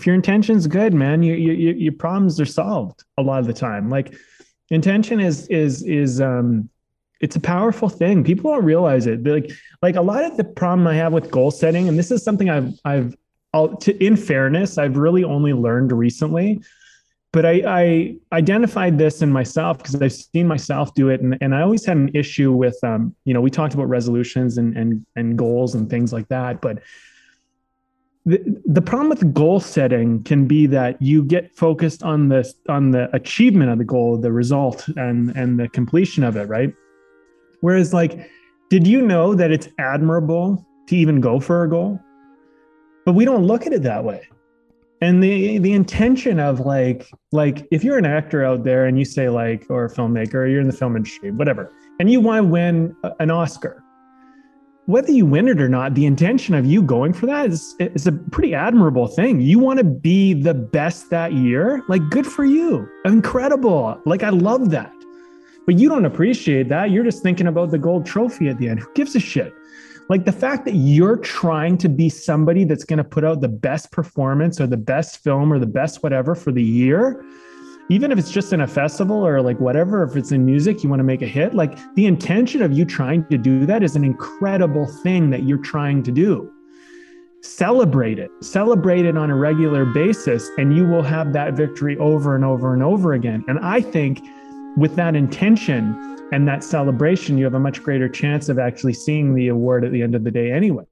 if your intention's good, man, you, you, your problems are solved a lot of the time. Like intention is is is um it's a powerful thing. People don't realize it. But like like a lot of the problem I have with goal setting, and this is something I've I've I'll, to, in fairness, I've really only learned recently. But I, I identified this in myself because I've seen myself do it, and, and I always had an issue with, um, you know, we talked about resolutions and and and goals and things like that. But the, the problem with goal setting can be that you get focused on the on the achievement of the goal, the result, and and the completion of it, right? Whereas, like, did you know that it's admirable to even go for a goal? But we don't look at it that way. And the the intention of like like if you're an actor out there and you say like or a filmmaker or you're in the film industry, whatever, and you want to win an Oscar, whether you win it or not, the intention of you going for that is, is a pretty admirable thing. You want to be the best that year. Like, good for you. Incredible. Like, I love that. But you don't appreciate that. You're just thinking about the gold trophy at the end. Who gives a shit? Like the fact that you're trying to be somebody that's going to put out the best performance or the best film or the best whatever for the year even if it's just in a festival or like whatever, if it's in music, you want to make a hit, like the intention of you trying to do that is an incredible thing that you're trying to do. Celebrate it, celebrate it on a regular basis, and you will have that victory over and over and over again. And I think with that intention and that celebration, you have a much greater chance of actually seeing the award at the end of the day anyway.